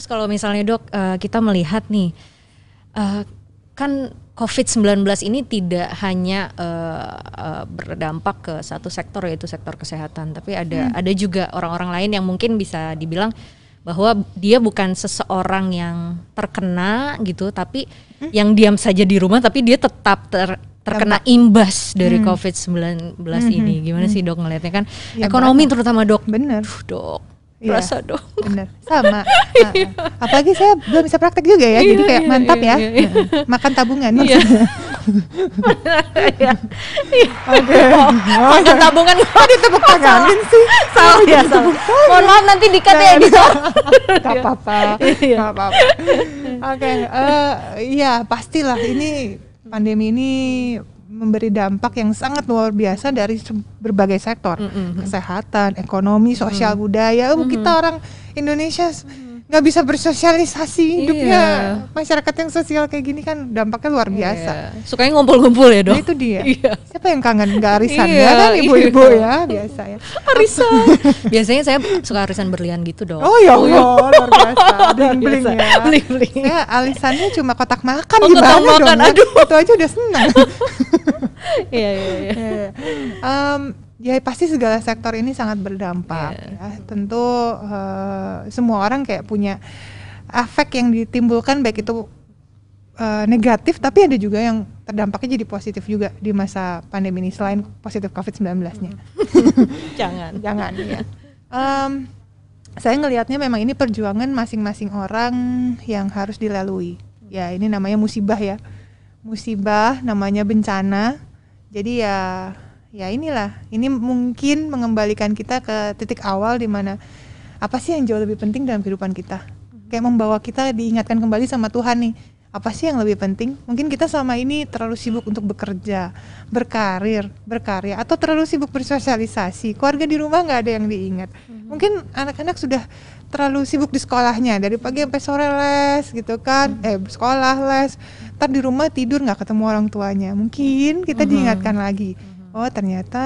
Terus kalau misalnya dok uh, kita melihat nih uh, kan COVID-19 ini tidak hanya uh, uh, berdampak ke satu sektor yaitu sektor kesehatan, tapi ada hmm. ada juga orang-orang lain yang mungkin bisa dibilang bahwa dia bukan seseorang yang terkena gitu, tapi hmm. yang diam saja di rumah tapi dia tetap ter, terkena imbas dari hmm. COVID-19 hmm. ini. Gimana hmm. sih dok ngelihatnya kan? Ya, Ekonomi bener. terutama dok. Bener. dok Iya, Rasa dong. Bener. Sama. Iya. Apalagi saya belum bisa praktek juga ya, iya, jadi kayak iya, mantap iya, ya. Iya, iya. Makan tabungan. Iya. iya. Oke. Oh, makan tabungan. Kok ditepuk tanganin sih? Salah ya. Mohon maaf nanti dikat ya editor. Gak apa-apa. Gak apa-apa. Oke. Eh, iya, pastilah ini pandemi ini memberi dampak yang sangat luar biasa dari berbagai sektor, mm -hmm. kesehatan, ekonomi, sosial, mm -hmm. budaya. Oh, mm -hmm. kita orang Indonesia mm -hmm nggak bisa bersosialisasi hidupnya iya. masyarakat yang sosial kayak gini kan dampaknya luar biasa. Iya. Sukanya ngumpul-ngumpul ya dong. Nah, itu dia. Iya. Siapa yang kangen nggak arisan iya, ya kan ibu-ibu iya. ya biasa ya. Arisan. Biasanya saya suka arisan berlian gitu dong. Oh ya Allah oh, iya. luar biasa. Bling bling ya. Bling bling. Saya arisannya cuma kotak makan oh, gimana kotak makan. dong? Aduh. Itu aja udah senang. Iya iya iya. Um, ya pasti segala sektor ini sangat berdampak yeah. ya. Tentu uh, semua orang kayak punya efek yang ditimbulkan baik itu uh, negatif tapi ada juga yang terdampaknya jadi positif juga di masa pandemi ini selain positif COVID-19-nya. Jangan. Jangan ya. Um, saya ngelihatnya memang ini perjuangan masing-masing orang yang harus dilalui. Ya, ini namanya musibah ya. Musibah namanya bencana. Jadi ya ya inilah. Ini mungkin mengembalikan kita ke titik awal di mana apa sih yang jauh lebih penting dalam kehidupan kita? Kayak membawa kita diingatkan kembali sama Tuhan nih. Apa sih yang lebih penting? Mungkin kita selama ini terlalu sibuk untuk bekerja berkarir berkarya atau terlalu sibuk bersosialisasi. Keluarga di rumah nggak ada yang diingat. Mm-hmm. mungkin anak-anak sudah terlalu sibuk di sekolahnya. Dari pagi sampai sore les gitu kan. Mm-hmm. eh sekolah les. Ntar di rumah tidur nggak ketemu orang tuanya. Mungkin kita mm-hmm. diingatkan lagi oh ternyata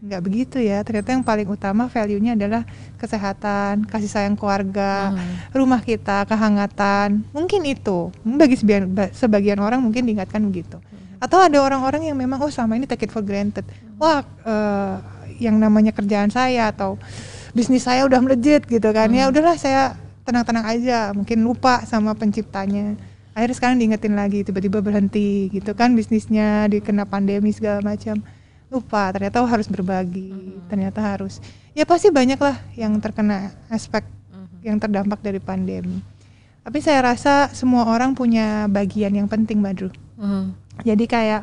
nggak begitu ya. Ternyata yang paling utama value-nya adalah kesehatan kasih sayang keluarga hmm. rumah kita kehangatan. Mungkin itu. Bagi sebagian, sebagian orang mungkin diingatkan begitu. Hmm. atau ada orang-orang yang memang oh sama ini take it for granted. Wah uh, yang namanya kerjaan saya atau bisnis saya udah melejit gitu kan. Ya hmm. ya udahlah saya tenang-tenang aja. Mungkin lupa sama penciptanya. Akhirnya sekarang diingetin lagi tiba-tiba berhenti gitu kan bisnisnya dikena pandemi segala macam lupa ternyata oh, harus berbagi mm-hmm. ternyata harus ya pasti banyak lah yang terkena aspek mm-hmm. yang terdampak dari pandemi tapi saya rasa semua orang punya bagian yang penting Badru mm-hmm. jadi kayak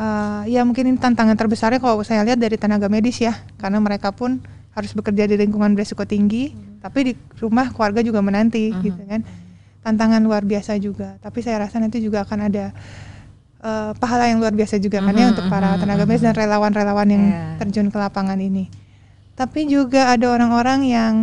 uh, ya mungkin ini tantangan terbesarnya kalau saya lihat dari tenaga medis ya karena mereka pun harus bekerja di lingkungan beresiko tinggi mm-hmm. tapi di rumah keluarga juga menanti mm-hmm. gitu kan tantangan luar biasa juga tapi saya rasa nanti juga akan ada uh, pahala yang luar biasa juga mm -hmm, kan ya untuk para tenaga medis dan relawan-relawan yang yeah. terjun ke lapangan ini. Tapi juga ada orang-orang yang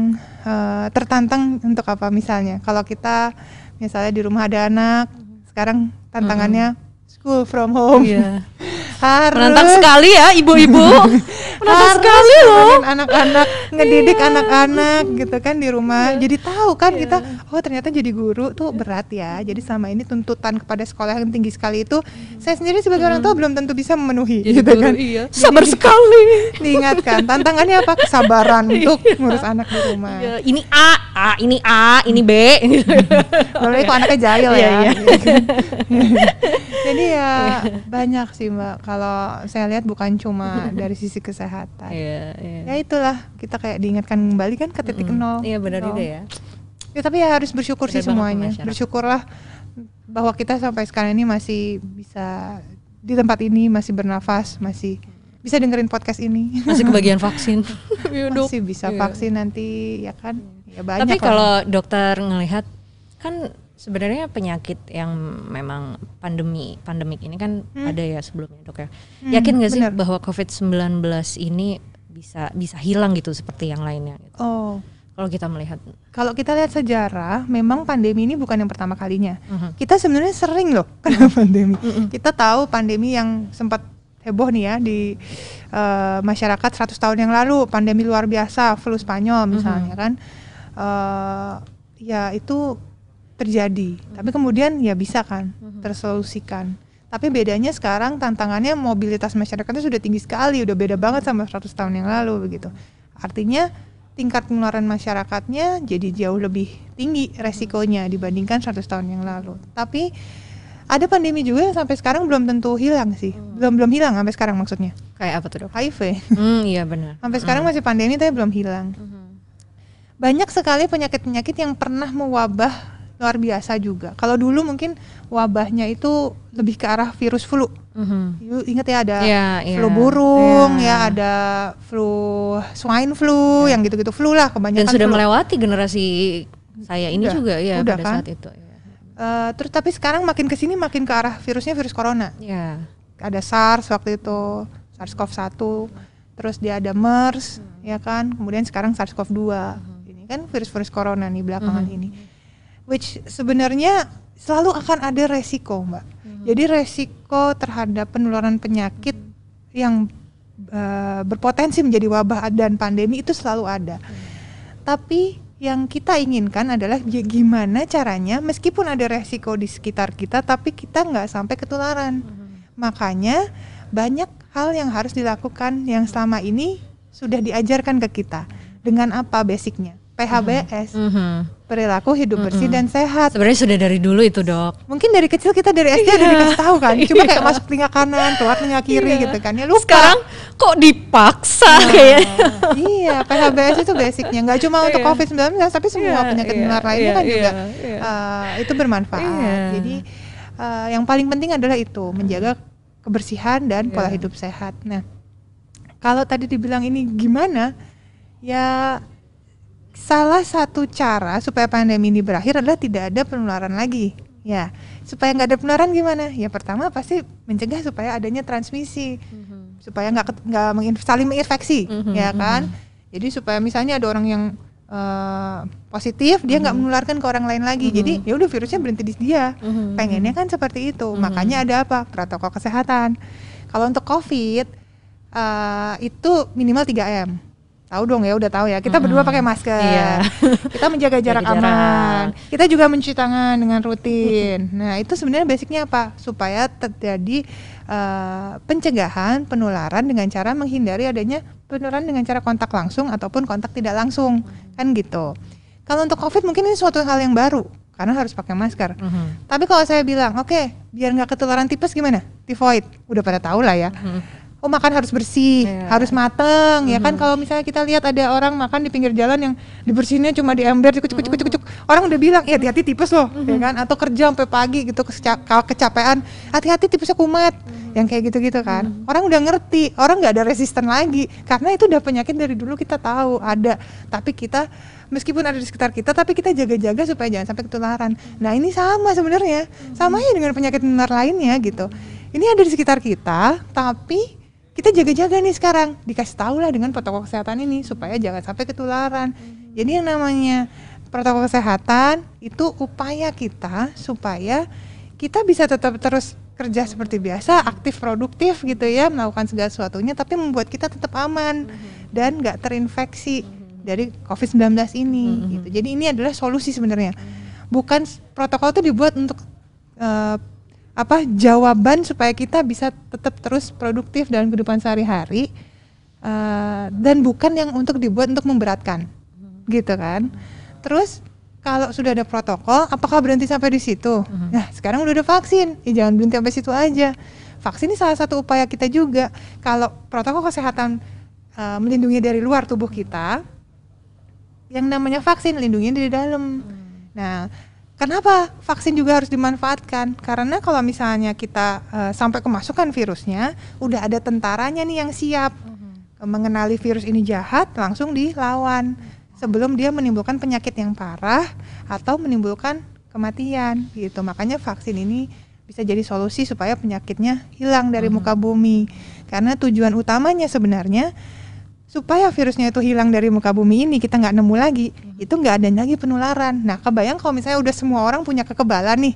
uh, tertantang untuk apa misalnya kalau kita misalnya di rumah ada anak, sekarang tantangannya mm -hmm school from home. Iya. Harus menantang sekali ya ibu-ibu. menantang sekali loh. Anak-anak ngedidik iya. anak-anak gitu kan di rumah. Iya. Jadi tahu kan iya. kita oh ternyata jadi guru tuh berat ya. Jadi selama ini tuntutan kepada sekolah yang tinggi sekali itu hmm. saya sendiri sebagai hmm. orang tua belum tentu bisa memenuhi jadi gitu guru, kan. Iya. Sabar jadi, sekali. Diingatkan tantangannya apa? Kesabaran iya. untuk ngurus anak di rumah. Iya. Ini A, A, ini A, ini B. Lalu kok anaknya jahil ya. Iya. jadi ya banyak sih mbak kalau saya lihat bukan cuma dari sisi kesehatan yeah, yeah. ya itulah kita kayak diingatkan kembali kan ke titik mm -hmm. nol iya benar juga ya ya tapi ya harus bersyukur sih semuanya bersyukurlah bahwa kita sampai sekarang ini masih bisa di tempat ini masih bernafas masih bisa dengerin podcast ini masih kebagian vaksin masih bisa yeah. vaksin nanti ya kan ya banyak tapi kalau dokter ngelihat kan sebenarnya penyakit yang memang pandemi pandemik ini kan hmm. ada ya sebelumnya dok ya hmm, yakin nggak sih bahwa covid 19 ini bisa bisa hilang gitu seperti yang lainnya gitu. oh kalau kita melihat kalau kita lihat sejarah memang pandemi ini bukan yang pertama kalinya uh hmm. kita sebenarnya sering loh kena pandemi uh -huh. kita tahu pandemi yang sempat heboh nih ya di uh, masyarakat 100 tahun yang lalu pandemi luar biasa flu Spanyol misalnya uh -huh. kan uh, ya itu terjadi. Tapi kemudian ya bisa kan tersolusikan. Tapi bedanya sekarang tantangannya mobilitas masyarakatnya sudah tinggi sekali, udah beda banget sama 100 tahun yang lalu begitu. Artinya tingkat penularan masyarakatnya jadi jauh lebih tinggi resikonya dibandingkan 100 tahun yang lalu. Tapi ada pandemi juga yang sampai sekarang belum tentu hilang sih. Belum belum hilang sampai sekarang maksudnya. Kayak apa tuh dok? HIV. Hmm, iya benar. Sampai sekarang masih pandemi tapi belum hilang. Banyak sekali penyakit-penyakit yang pernah mewabah luar biasa juga. Kalau dulu mungkin wabahnya itu lebih ke arah virus flu. Mhm. You ingat ya ada Iya, iya. flu burung, Iya. ya ada flu swine flu, yang gitu-gitu flu lah Dan kebanyakan. sudah flu. melewati generasi saya ini Udah, juga ya udah pada kan? saat itu. Eh, terus tapi sekarang makin ke sini makin ke arah virusnya virus corona. Ya. Ada SARS waktu itu, SARS-CoV-1, terus dia ada MERS, ya kan. Kemudian sekarang SARS-CoV-2. Ini kan virus-virus corona nih belakangan ini. Which sebenarnya selalu akan ada resiko, Mbak. Jadi resiko terhadap penularan penyakit yang eh, berpotensi menjadi wabah dan pandemi itu selalu ada. Tapi yang kita inginkan adalah ya gimana caranya meskipun ada resiko di sekitar kita tapi kita nggak sampai ketularan. Makanya banyak hal yang harus dilakukan yang selama ini sudah diajarkan ke kita. Dengan apa basicnya? PHBS, Mhm. perilaku hidup bersih dan sehat. Sebenarnya sudah dari dulu itu dok. Mungkin dari kecil kita dari SD udah dikasih tahu kan. Cuma kayak masuk telinga kanan, keluar telinga kiri Iya. gitu kan. Ya lupa. Sekarang kok dipaksa kayaknya. iya, PHBS itu basicnya nggak cuma untuk Iya. COVID-19 tapi semua Iya, penyakit iya, menular lainnya iya, kan juga iya, iya. uh, itu bermanfaat. Iya. Jadi uh, yang paling penting adalah itu menjaga kebersihan dan pola Iya. hidup sehat. Nah, kalau tadi dibilang ini gimana? Ya salah satu cara supaya pandemi ini berakhir adalah tidak ada penularan lagi. Ya, supaya nggak ada penularan gimana? Ya pertama pasti mencegah supaya adanya transmisi. Supaya nggak nggak menginf- saling menginfeksi Mhm, ya kan? Jadi supaya misalnya ada orang yang eh, positif dia nggak menularkan ke orang lain lagi. Jadi ya udah virusnya berhenti di dia. Mhm. pengennya kan seperti itu. Makanya ada apa? Protokol kesehatan. Kalau untuk covid eh, itu minimal 3 m tahu dong ya udah tahu ya. Kita berdua pakai masker. Iya. kita menjaga jarak aman. Kita juga mencuci tangan dengan rutin. Nah itu sebenarnya basicnya apa? Supaya terjadi eh, pencegahan penularan dengan cara menghindari adanya penularan dengan cara kontak langsung ataupun kontak tidak langsung. Kan gitu. Kalau untuk covid mungkin ini suatu hal yang baru karena harus pakai masker. Mhm. tapi kalau saya bilang oke biar nggak ketularan tipes gimana? Tifoid. Udah pada tahu lah ya oh makan harus bersih, Iya. harus mateng, ya kan kalau misalnya kita lihat ada orang makan di pinggir jalan yang dibersihinnya cuma di ember, cuk cuk cuk cuk cuk, orang udah bilang ya hati-hati tipes loh, ya kan? Atau kerja sampai pagi gitu kecapean, hati-hati tipesnya kumat, yang kayak gitu-gitu kan. Orang udah ngerti, orang nggak ada resisten lagi, karena itu udah penyakit dari dulu kita tahu ada, tapi kita meskipun ada di sekitar kita, tapi kita jaga-jaga supaya jangan sampai ketularan. Nah ini sama sebenarnya, sama aja dengan penyakit menular lainnya gitu. Ini ada di sekitar kita, tapi kita jaga-jaga nih sekarang. Dikasih tahu lah dengan protokol kesehatan ini supaya jangan sampai ketularan. Jadi yang namanya protokol kesehatan itu upaya kita supaya kita bisa tetap terus kerja seperti biasa aktif produktif gitu ya melakukan segala sesuatunya tapi membuat kita tetap aman dan nggak terinfeksi dari COVID-19 ini gitu. Jadi ini adalah solusi sebenarnya. Bukan protokol itu dibuat untuk eh, apa jawaban supaya kita bisa tetap terus produktif dalam kehidupan sehari-hari eh, dan bukan yang untuk dibuat untuk memberatkan gitu kan? Terus kalau sudah ada protokol apakah berhenti sampai di situ? Nah sekarang udah ada vaksin. Ya jangan berhenti sampai situ aja. Vaksin ini salah satu upaya kita juga. Kalau protokol kesehatan eh, melindungi dari luar tubuh kita yang namanya vaksin lindungi dari dalam. Nah, kenapa vaksin juga harus dimanfaatkan? Karena kalau misalnya kita eh, sampai kemasukan virusnya, udah ada tentaranya nih yang siap mengenali virus ini jahat, langsung dilawan sebelum dia menimbulkan penyakit yang parah atau menimbulkan kematian gitu. Makanya vaksin ini bisa jadi solusi supaya penyakitnya hilang dari muka bumi. Karena tujuan utamanya sebenarnya supaya virusnya itu hilang dari muka bumi ini kita nggak nemu lagi. Itu nggak ada lagi penularan. Nah kebayang kalau misalnya udah semua orang punya kekebalan nih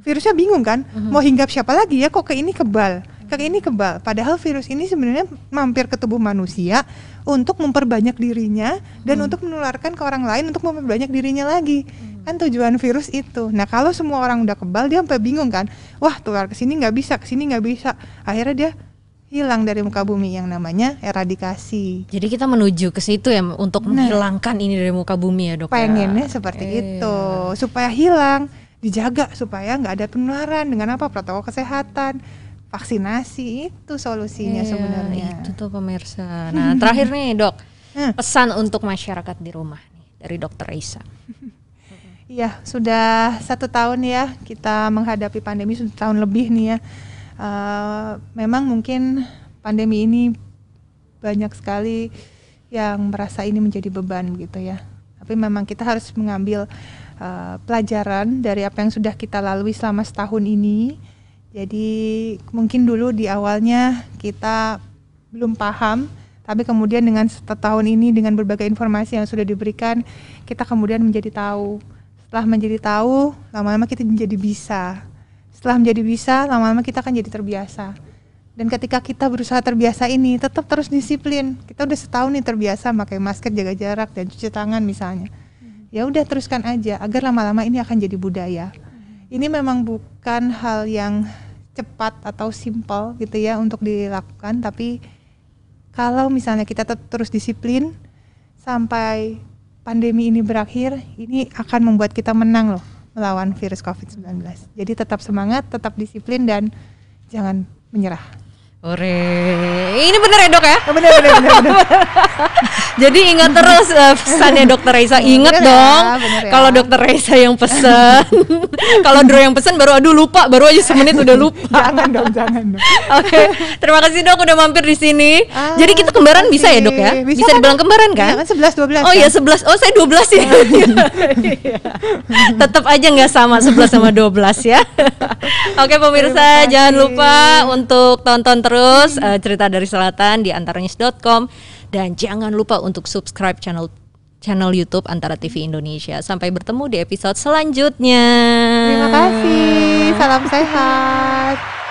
virusnya bingung kan? Mau hinggap siapa lagi ya? Kok ke ini kebal? Ke ini kebal. Padahal virus ini sebenarnya mampir ke tubuh manusia untuk memperbanyak dirinya dan untuk menularkan ke orang lain untuk memperbanyak dirinya lagi. Kan tujuan virus itu. Nah kalau semua orang udah kebal dia sampai bingung kan. Wah tular ke sini nggak bisa, ke sini nggak bisa. Akhirnya dia hilang dari muka bumi yang namanya eradikasi. Jadi kita menuju ke situ ya untuk Nah. menghilangkan ini dari muka bumi ya dok. ya? Pengennya seperti Iya. itu supaya hilang, dijaga supaya nggak ada penularan dengan apa protokol kesehatan, vaksinasi itu solusinya Iya, sebenarnya. Itu tuh pemirsa. Nah terakhir nih dok, Hmm. pesan untuk masyarakat di rumah nih dari dokter Raisa. Iya, sudah satu tahun ya kita menghadapi pandemi sudah tahun lebih nih ya. Eh, memang mungkin pandemi ini banyak sekali yang merasa ini menjadi beban gitu ya. Tapi memang kita harus mengambil eh, pelajaran dari apa yang sudah kita lalui selama setahun ini. Jadi mungkin dulu di awalnya kita belum paham, tapi kemudian dengan setahun ini dengan berbagai informasi yang sudah diberikan, kita kemudian menjadi tahu. Setelah menjadi tahu, lama-lama kita menjadi bisa. Setelah menjadi bisa, lama-lama kita akan jadi terbiasa. Dan ketika kita berusaha terbiasa ini, tetap terus disiplin. Kita udah setahun nih terbiasa pakai masker, jaga jarak dan cuci tangan misalnya. Ya udah teruskan aja agar lama-lama ini akan jadi budaya. Ini memang bukan hal yang cepat atau simpel gitu ya untuk dilakukan, tapi kalau misalnya kita tetap terus disiplin sampai pandemi ini berakhir, ini akan membuat kita menang loh melawan virus COVID-19. Jadi tetap semangat, tetap disiplin dan jangan menyerah. Ore, ini bener ya dok ya? benar benar benar. Jadi ingat terus eh, pesannya dokter Raisa. Ingat Bener ya, dong, bener ya. kalau dokter Raisa yang pesen, kalau Dro yang pesen baru aduh lupa, baru aja semenit udah lupa. jangan dong, jangan dong. Oke, terima kasih dok udah mampir di sini. Ah, Jadi kita kembaran bisa ya dok ya? makasih. Bisa, dibilang kembaran kan? Iya kan 11 12 Oh iya 11. Oh saya 12 ya. Iya. Tetap aja nggak sama 11 sama 12 ya. Oke pemirsa Terima jangan lupa untuk tonton terus eh, cerita dari selatan di antaranyus.com dan jangan lupa untuk subscribe channel channel YouTube Antara TV Indonesia. Sampai bertemu di episode selanjutnya. Terima kasih. Salam sehat.